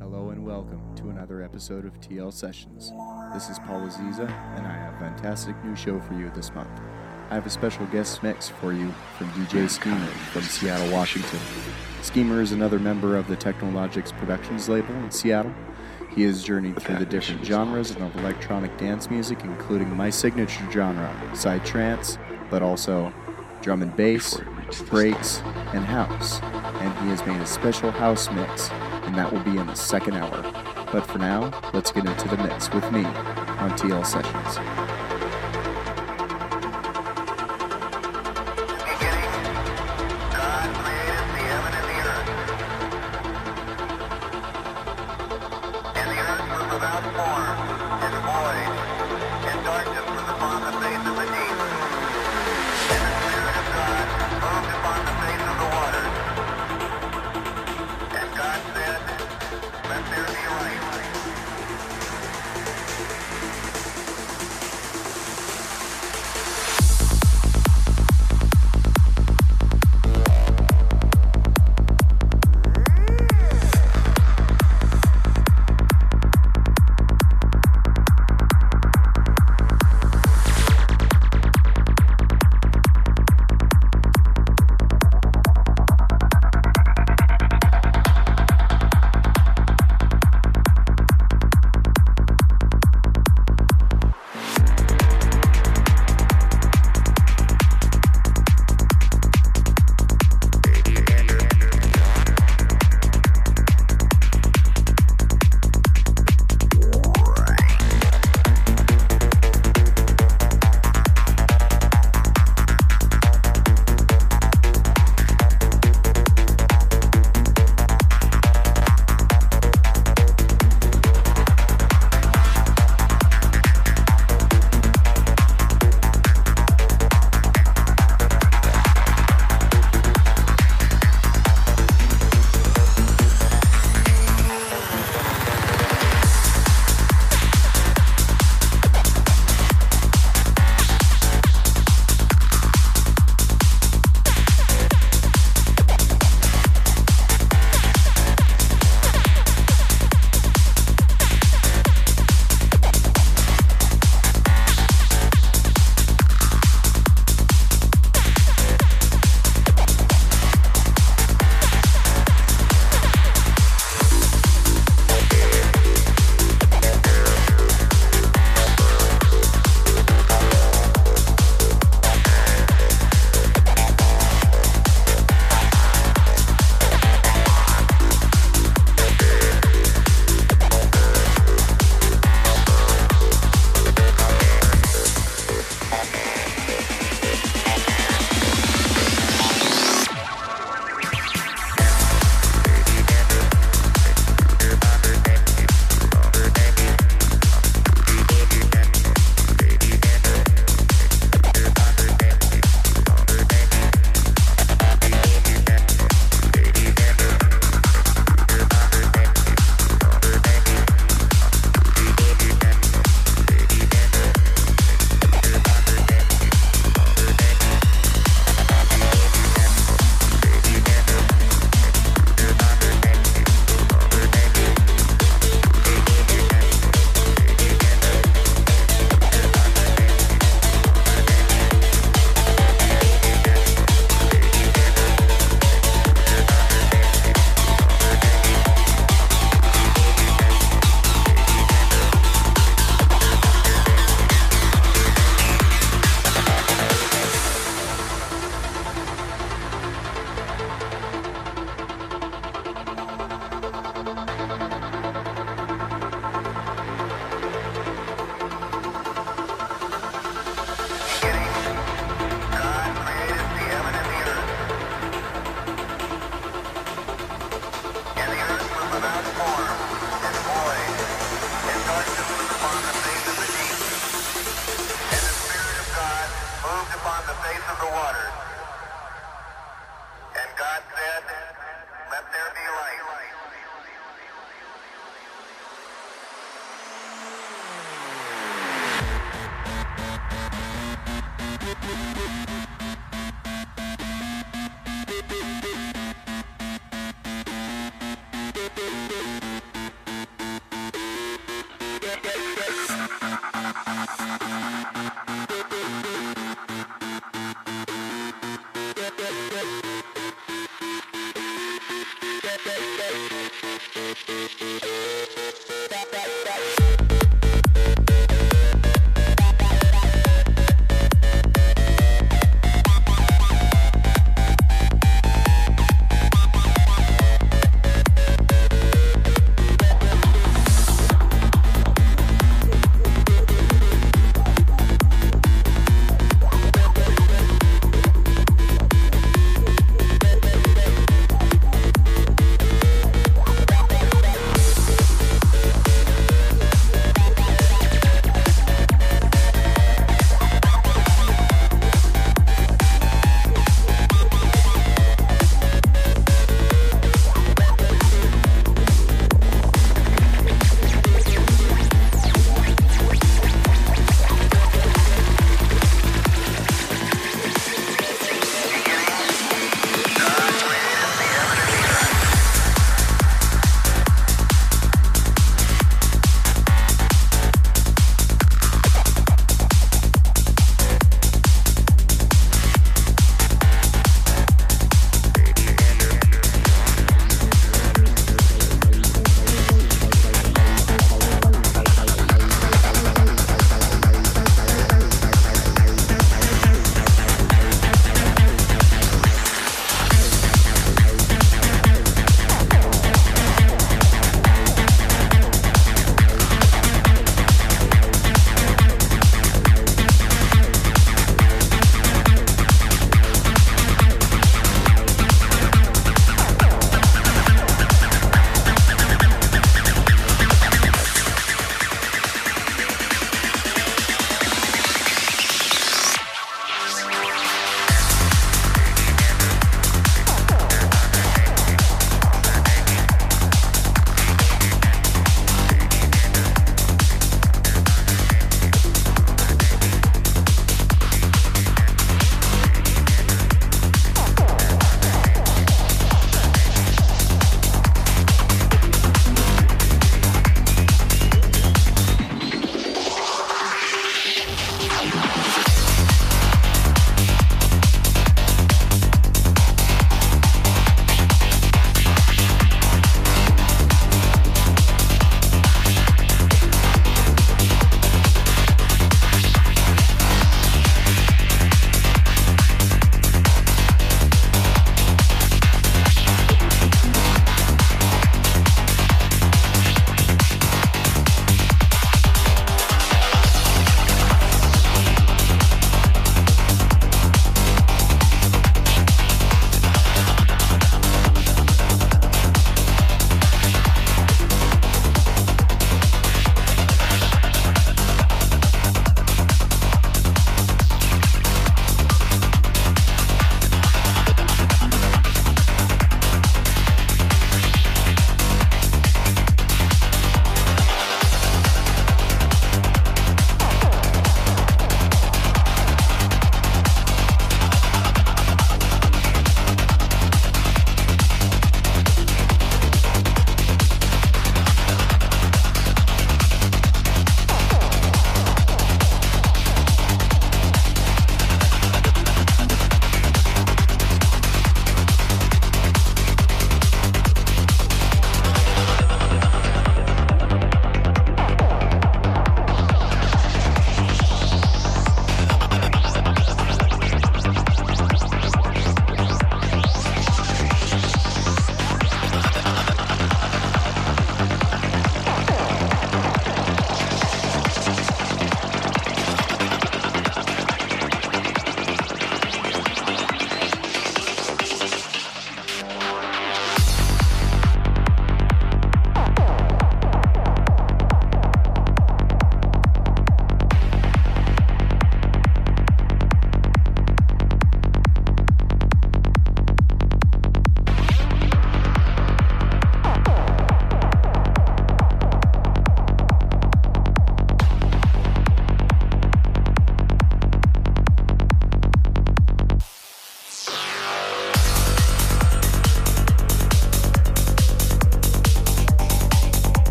Hello and welcome to another episode of TL Sessions. This is Paul Aziza, and I have a fantastic new show for you this month. I have a special guest mix for you from DJ Schemer from Seattle, Washington. Schemer is another member of the Technologics Productions label in Seattle. He has journeyed through the different genres of electronic dance music, including my signature genre, psytrance, but also drum and bass, breaks, and house. And he has made a special house mix, and that will be in the second hour. But for now, let's get into the mix with me on TL Sessions.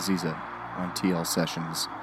Aziza, on TL Sessions.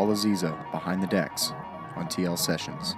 Paul Aziza Behind the Decks on TL Sessions.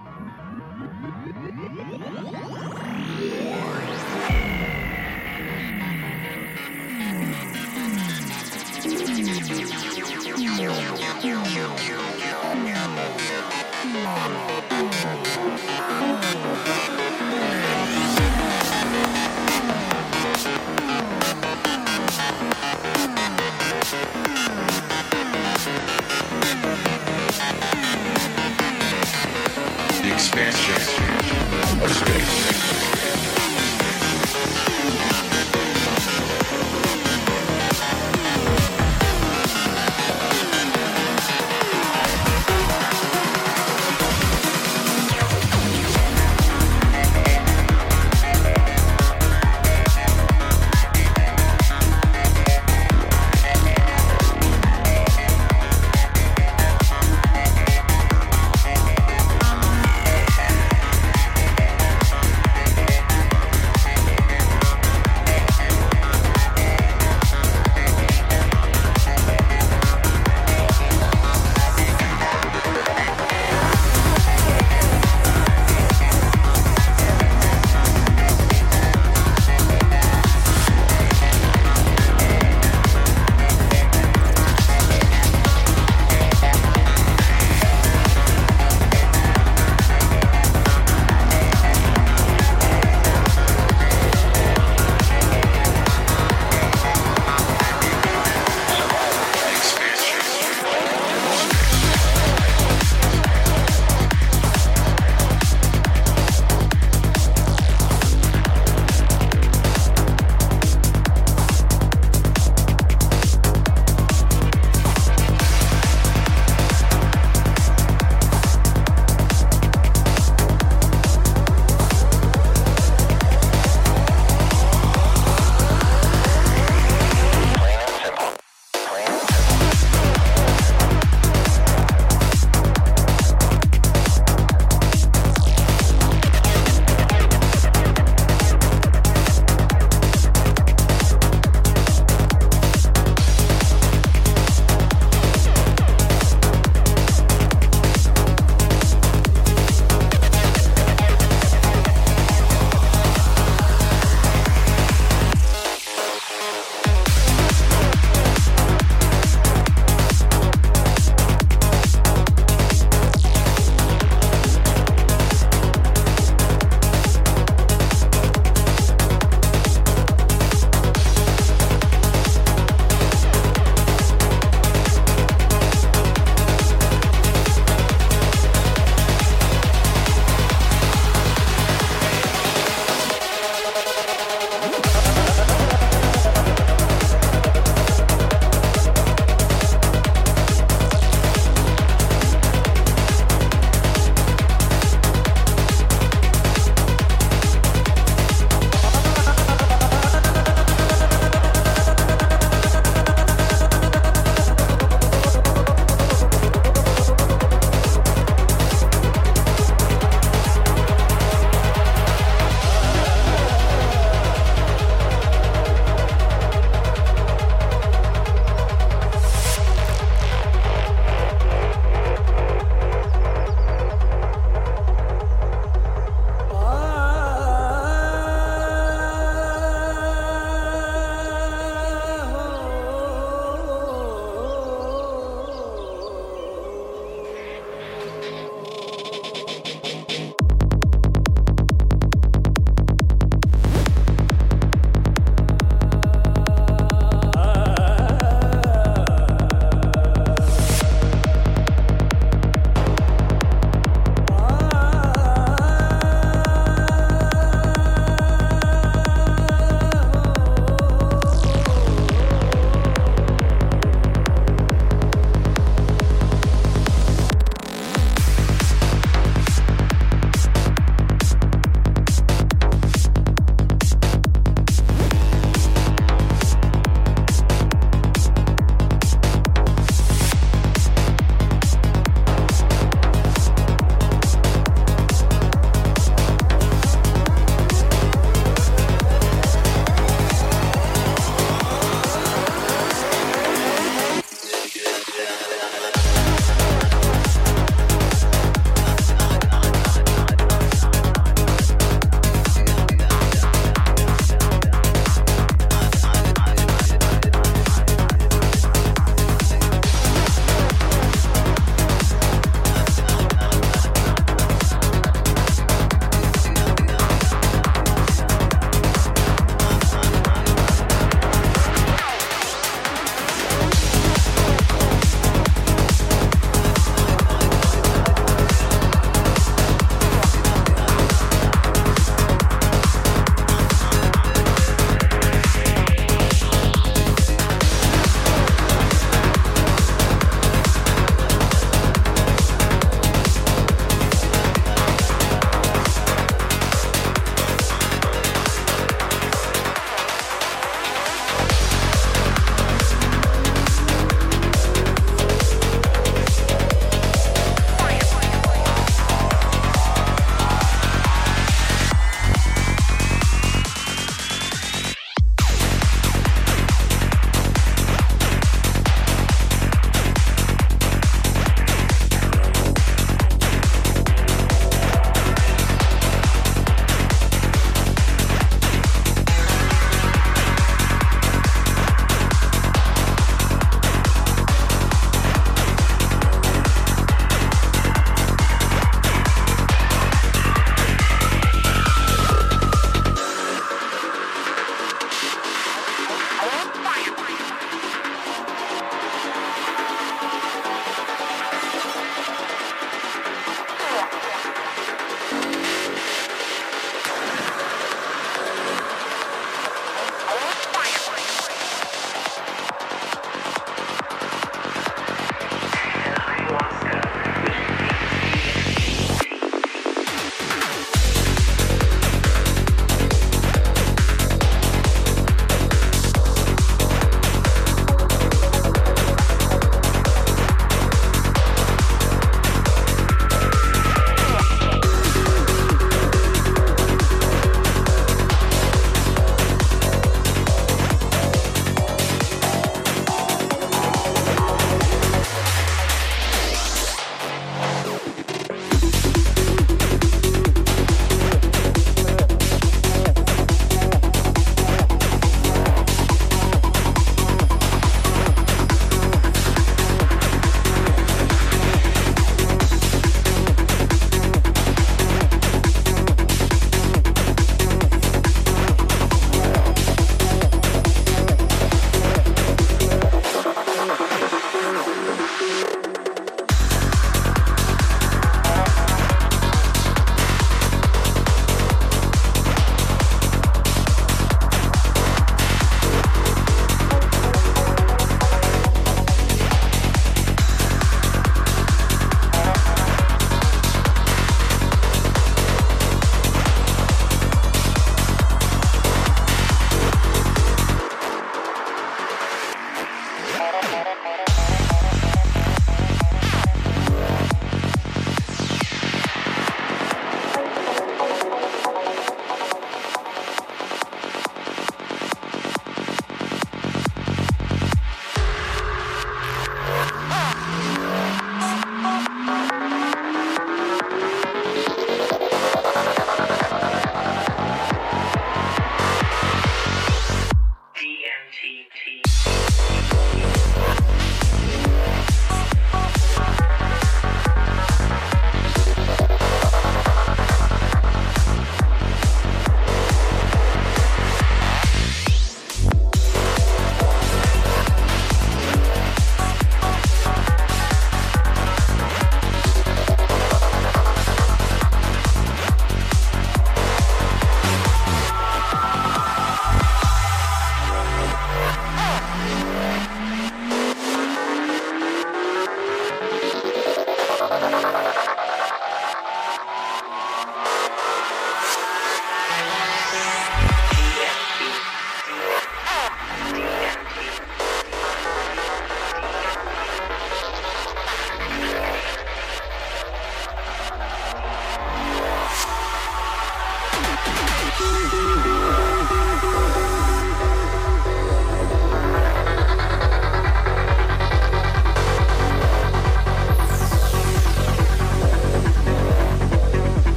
BT.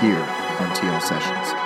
Here on TL Sessions.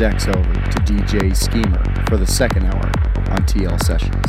decks over to DJ Schemer for the second hour on TL Sessions.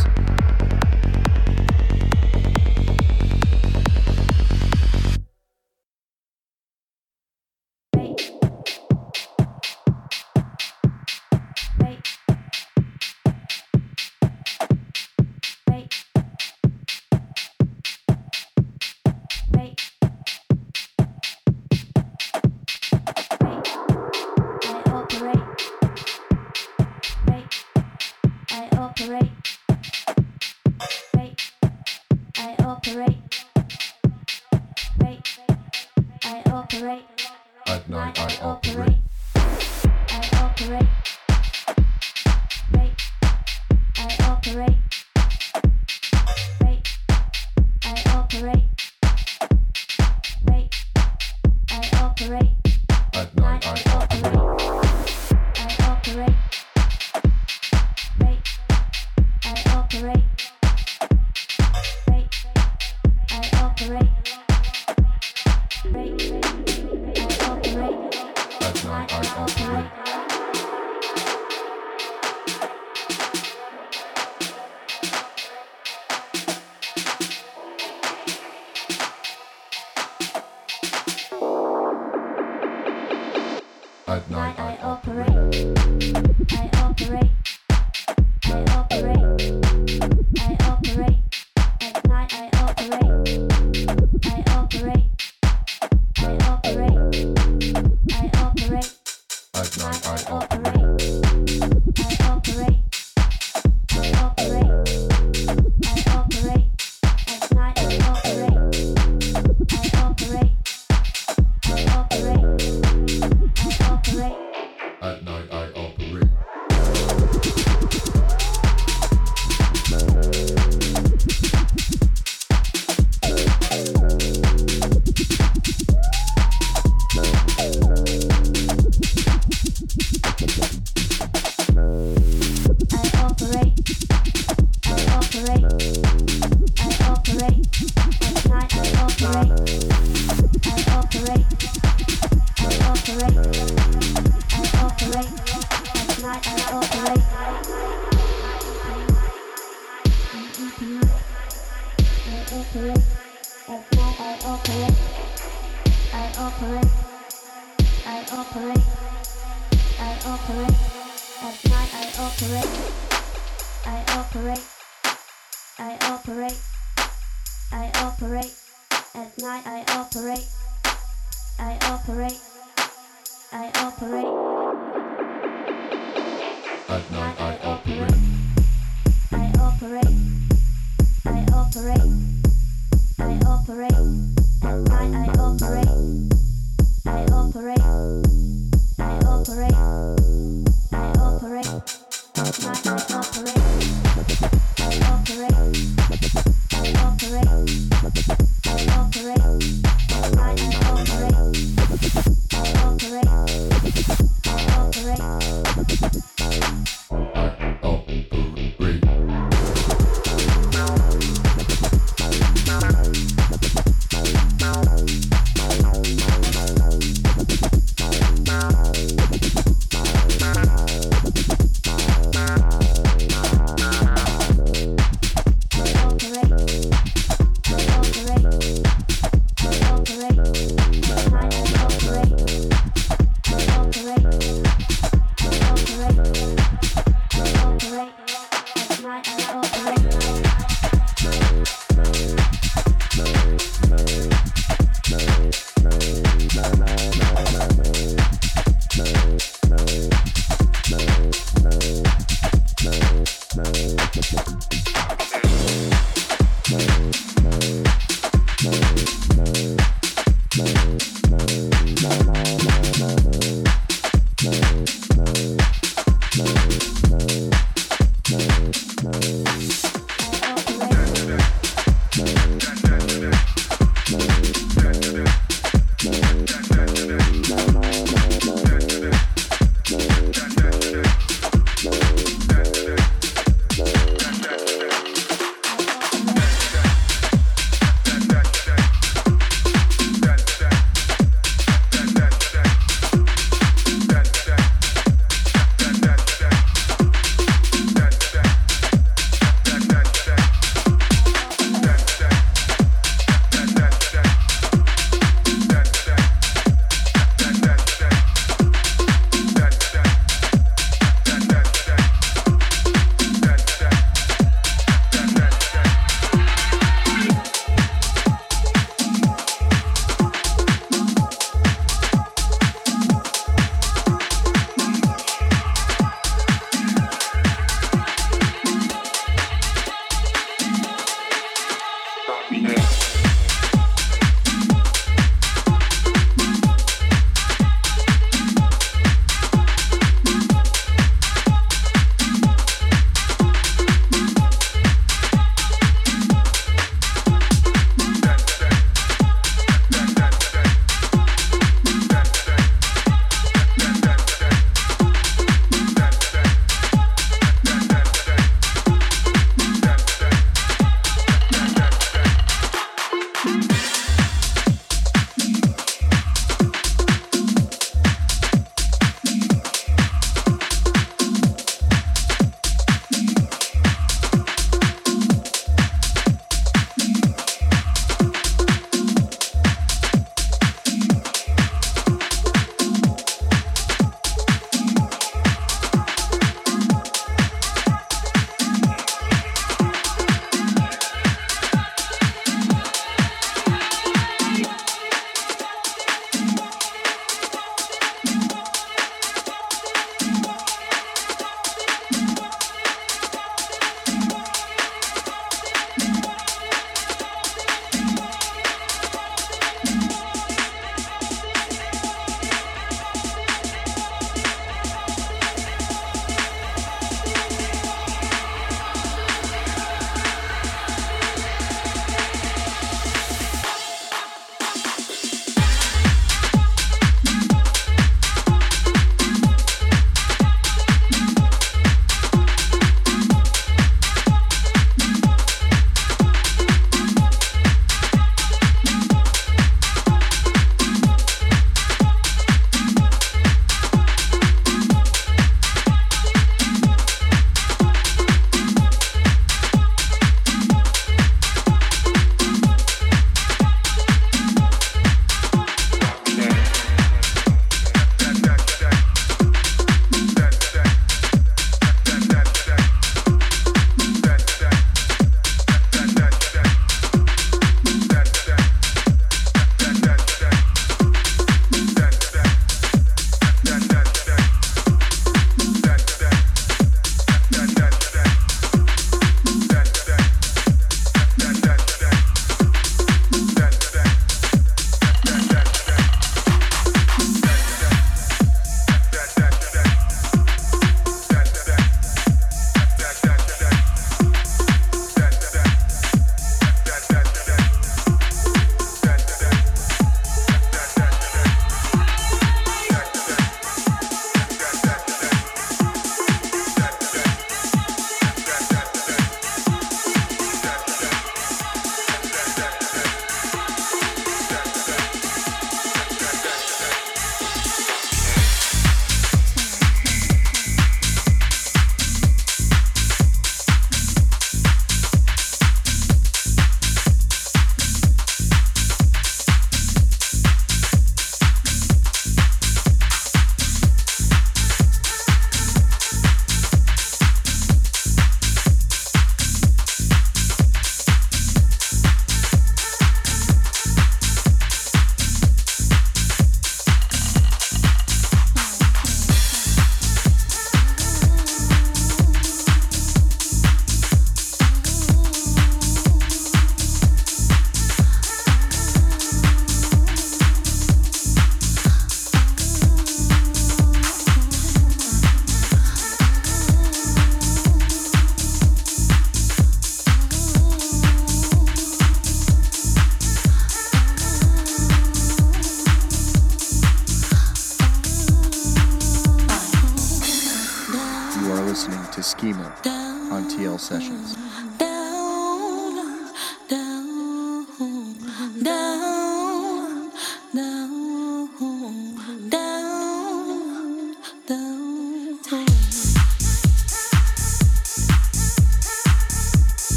On TL Sessions.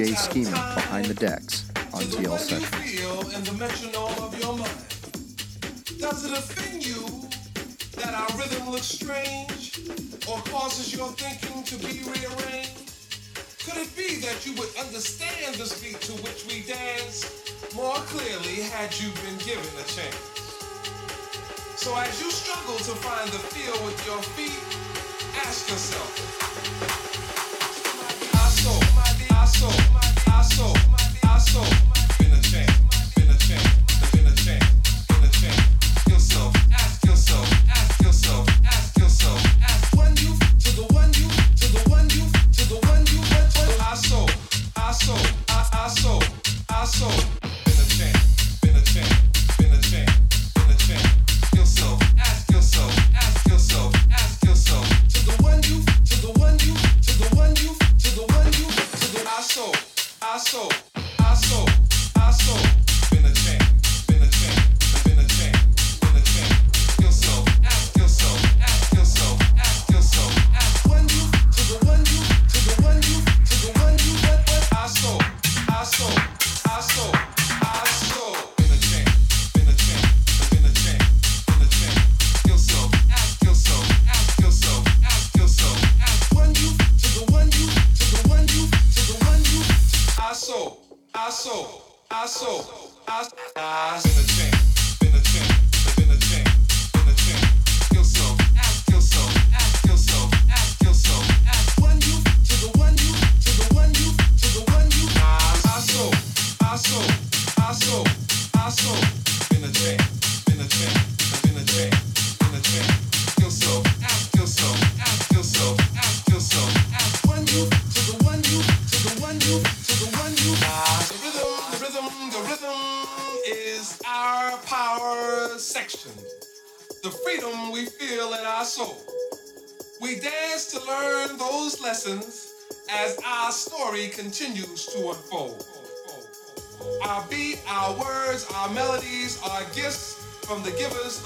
DJ behind the decks on TL Sessions that our rhythm looks strange or causes your thinking to be rearranged? Could it be that you would understand this beat to which we dance more clearly had you been given a chance? So as you struggle to find the feel with your feet, ask yourself, soul, our soul.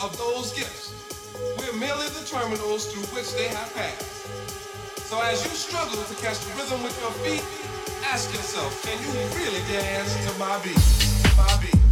of those gifts. We're merely the terminals through which they have passed. So as you struggle to catch the rhythm with your feet, ask yourself, can you really dance to my beat? My beat.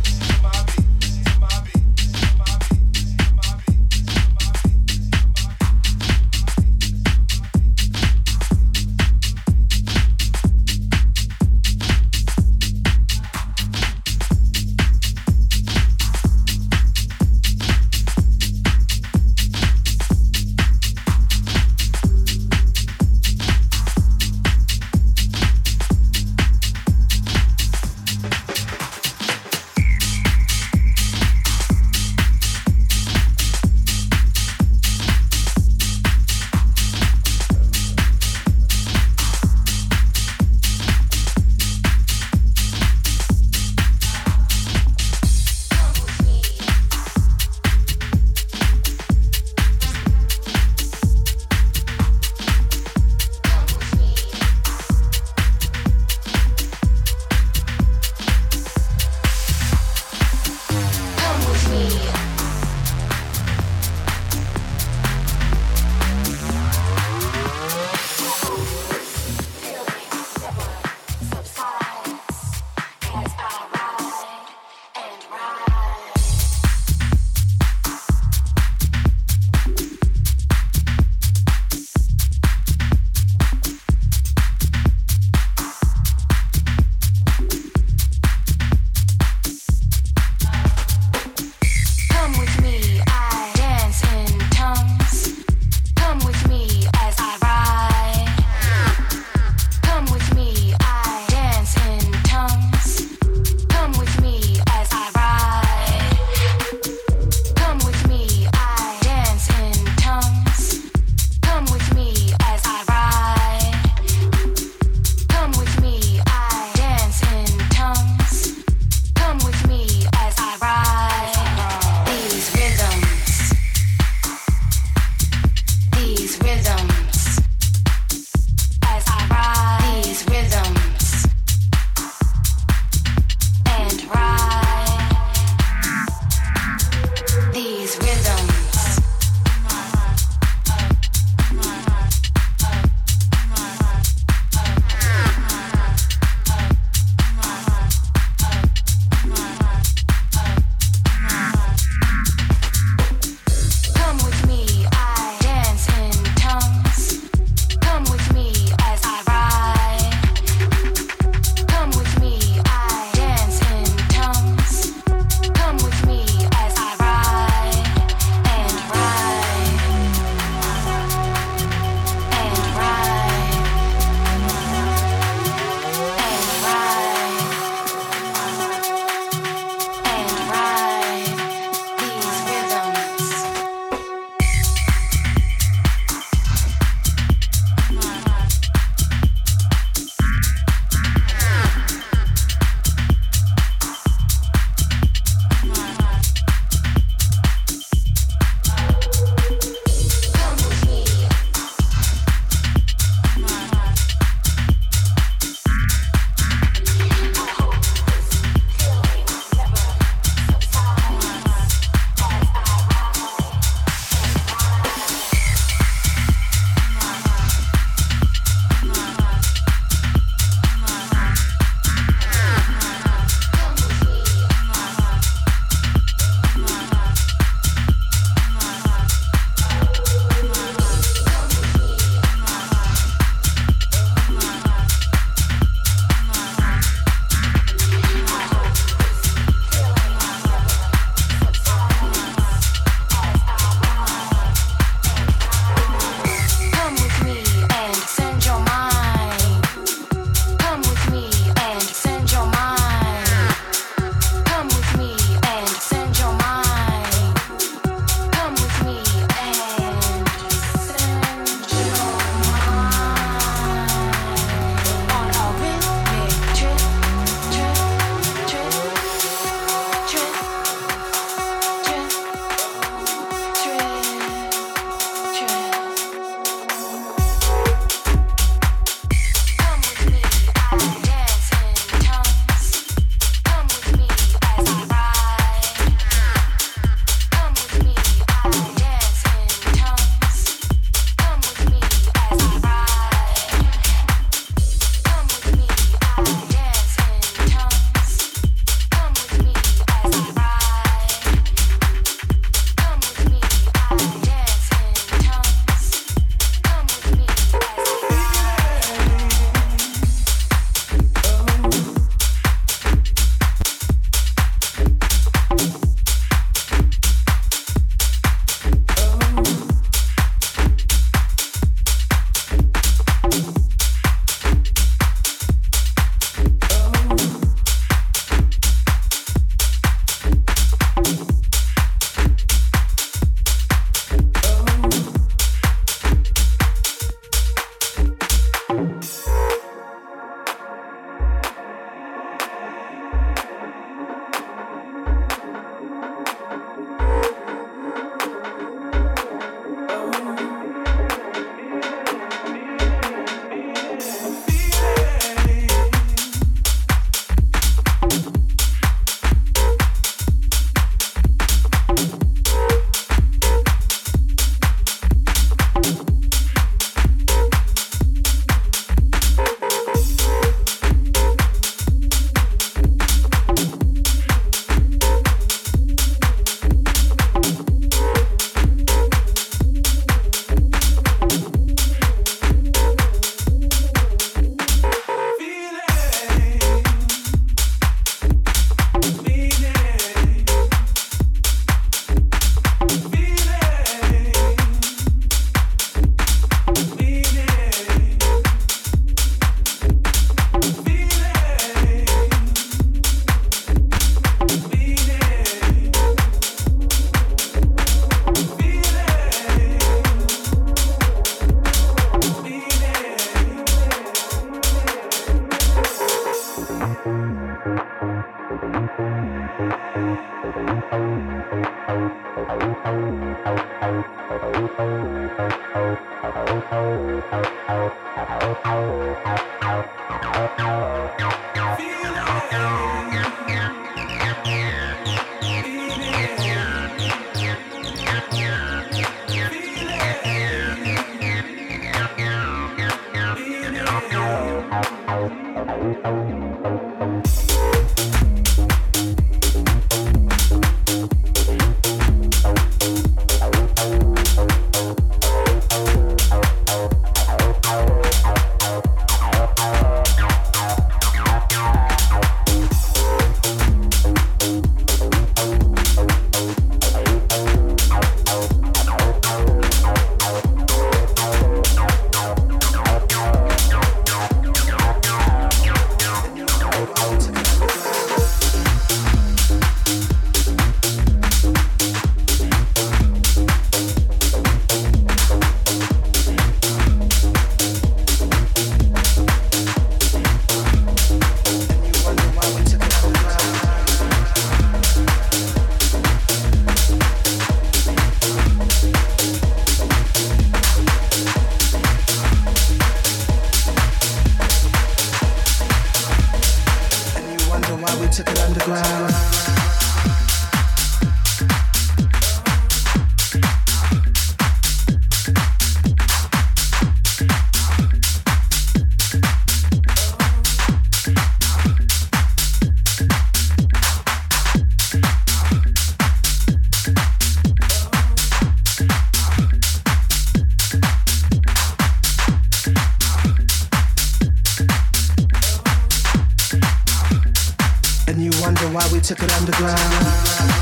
Took it underground.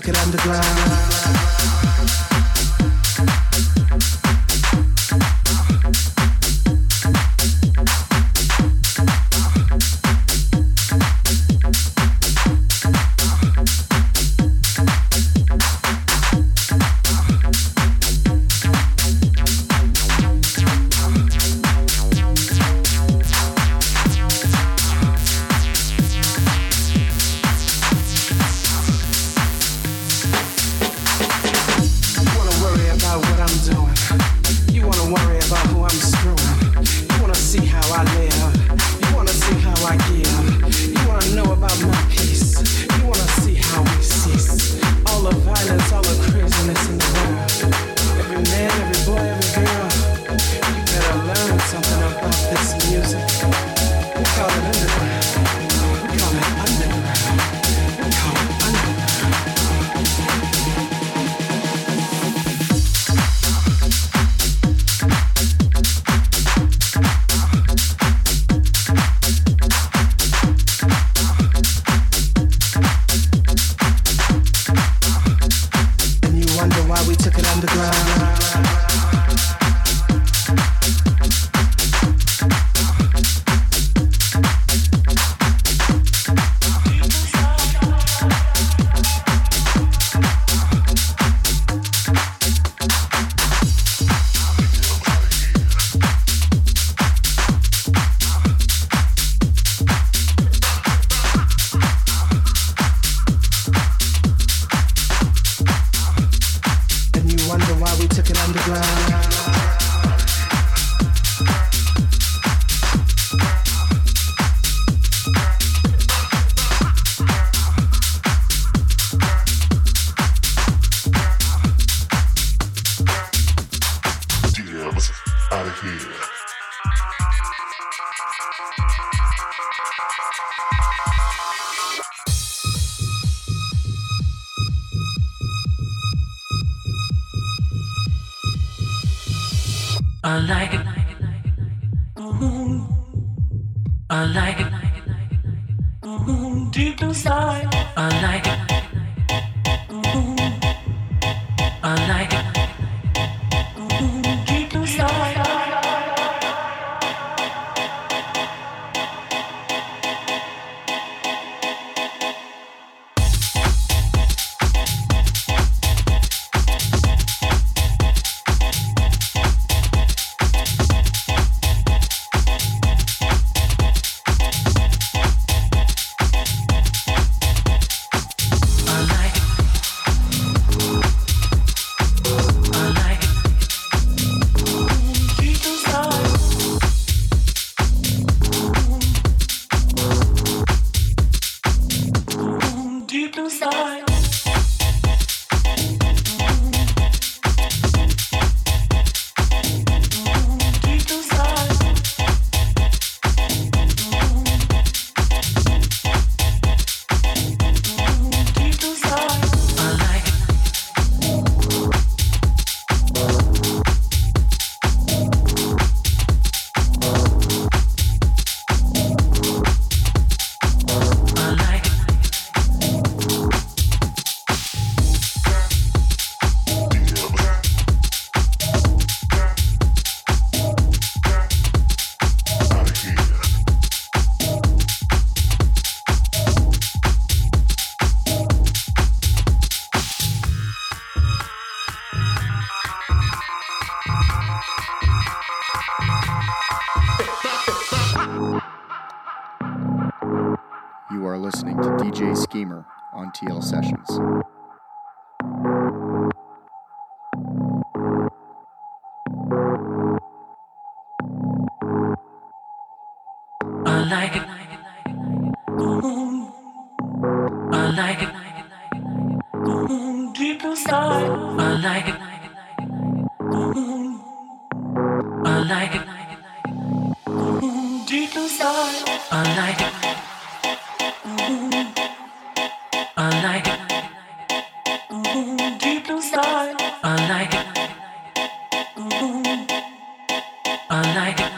Took it underground. I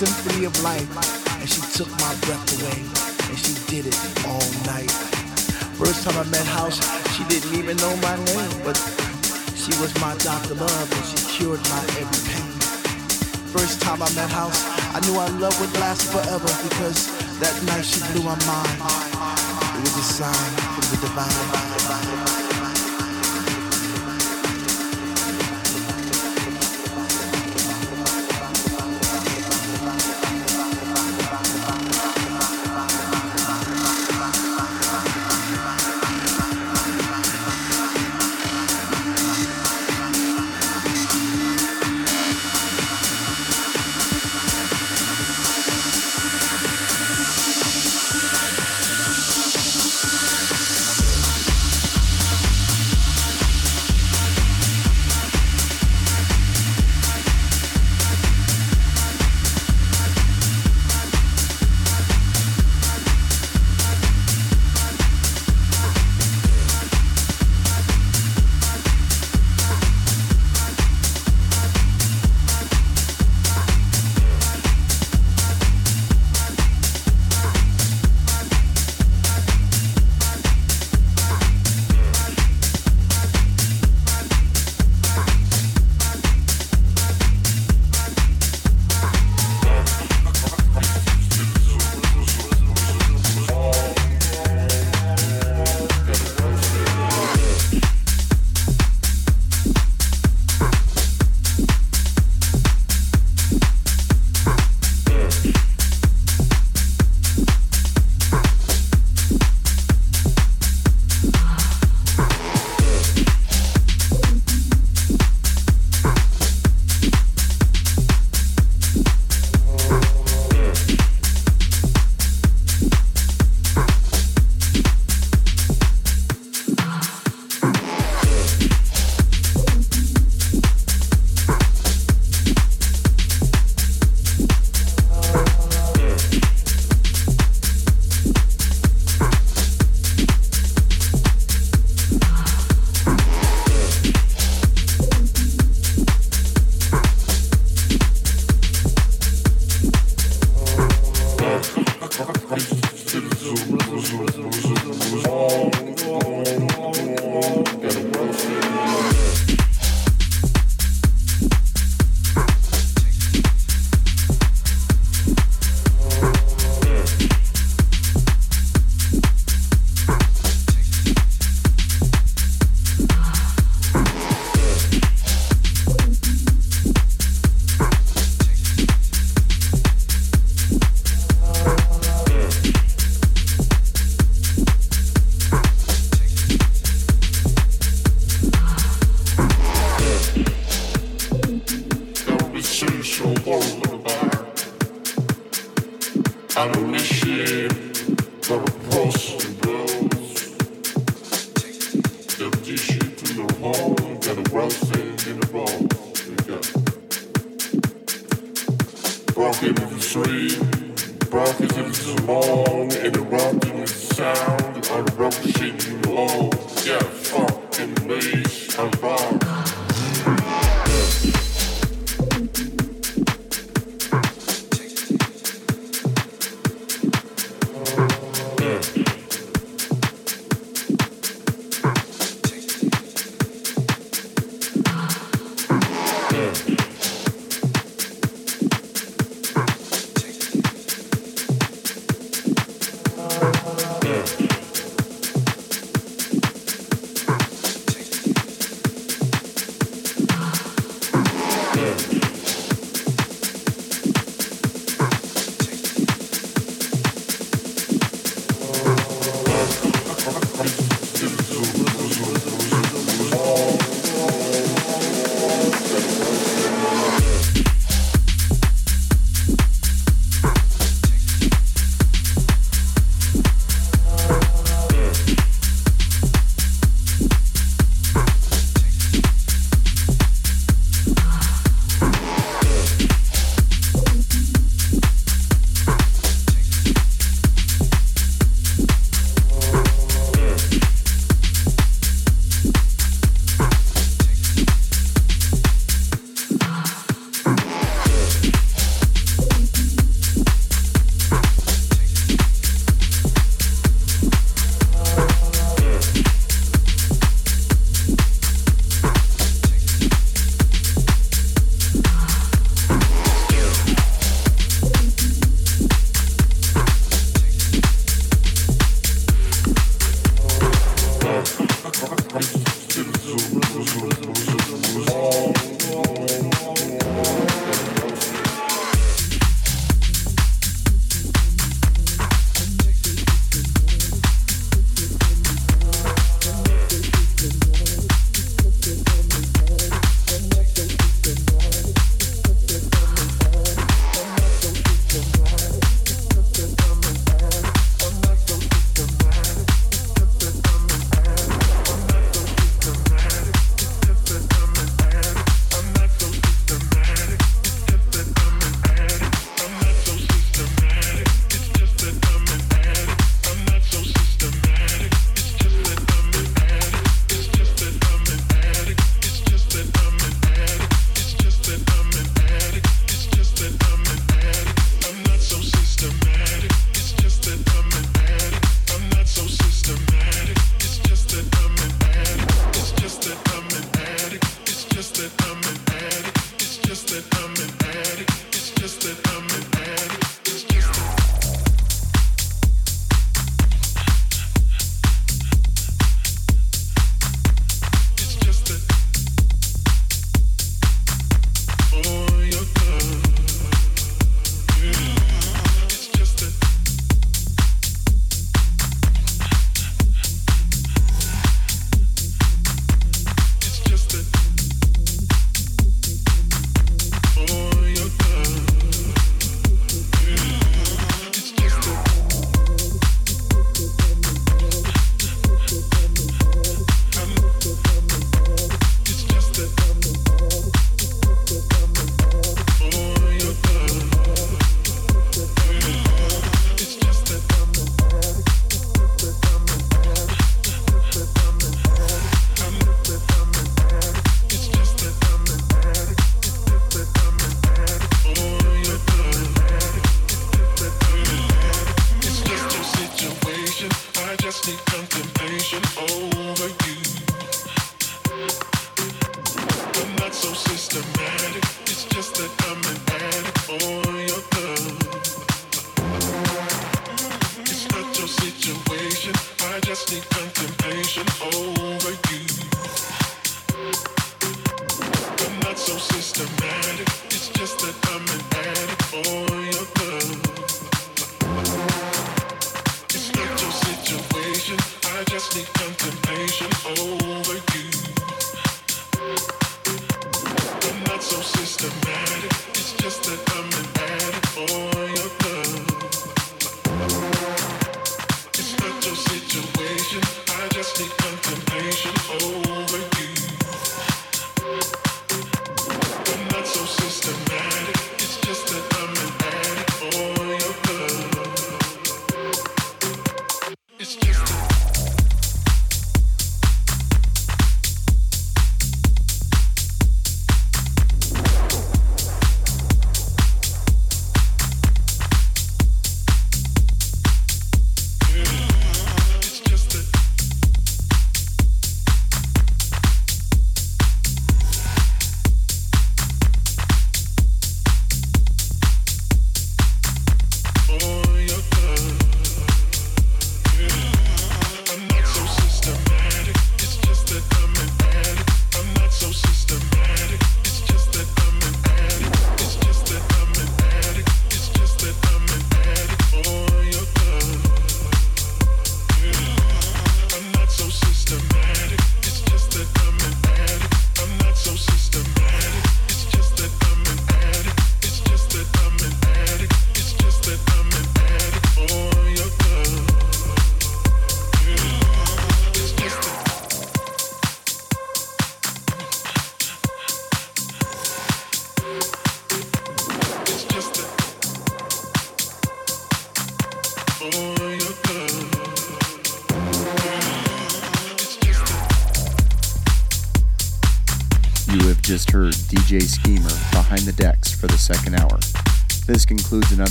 symphony of life, and she took my breath away, and she did it all night. First time I met House, she didn't even know my name, but she was my doctor love, and she cured my every pain. First time I met House, I knew our love would last forever because that night she blew my mind. It was a sign from the divine.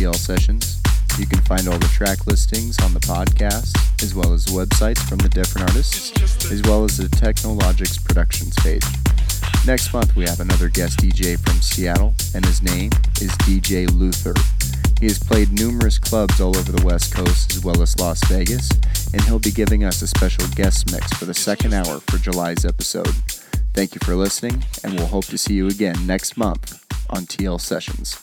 Episode of TL Sessions. You can find all the track listings on the podcast, as well as websites from the different artists, as well as the Technologics Productions page. Next month, we have another guest DJ from Seattle, and his name is DJ Luther. He has played numerous clubs all over the West Coast as well as Las Vegas, and he'll be giving us a special guest mix for the second hour for July's episode. Thank you for listening, and we'll hope to see you again next month on TL Sessions.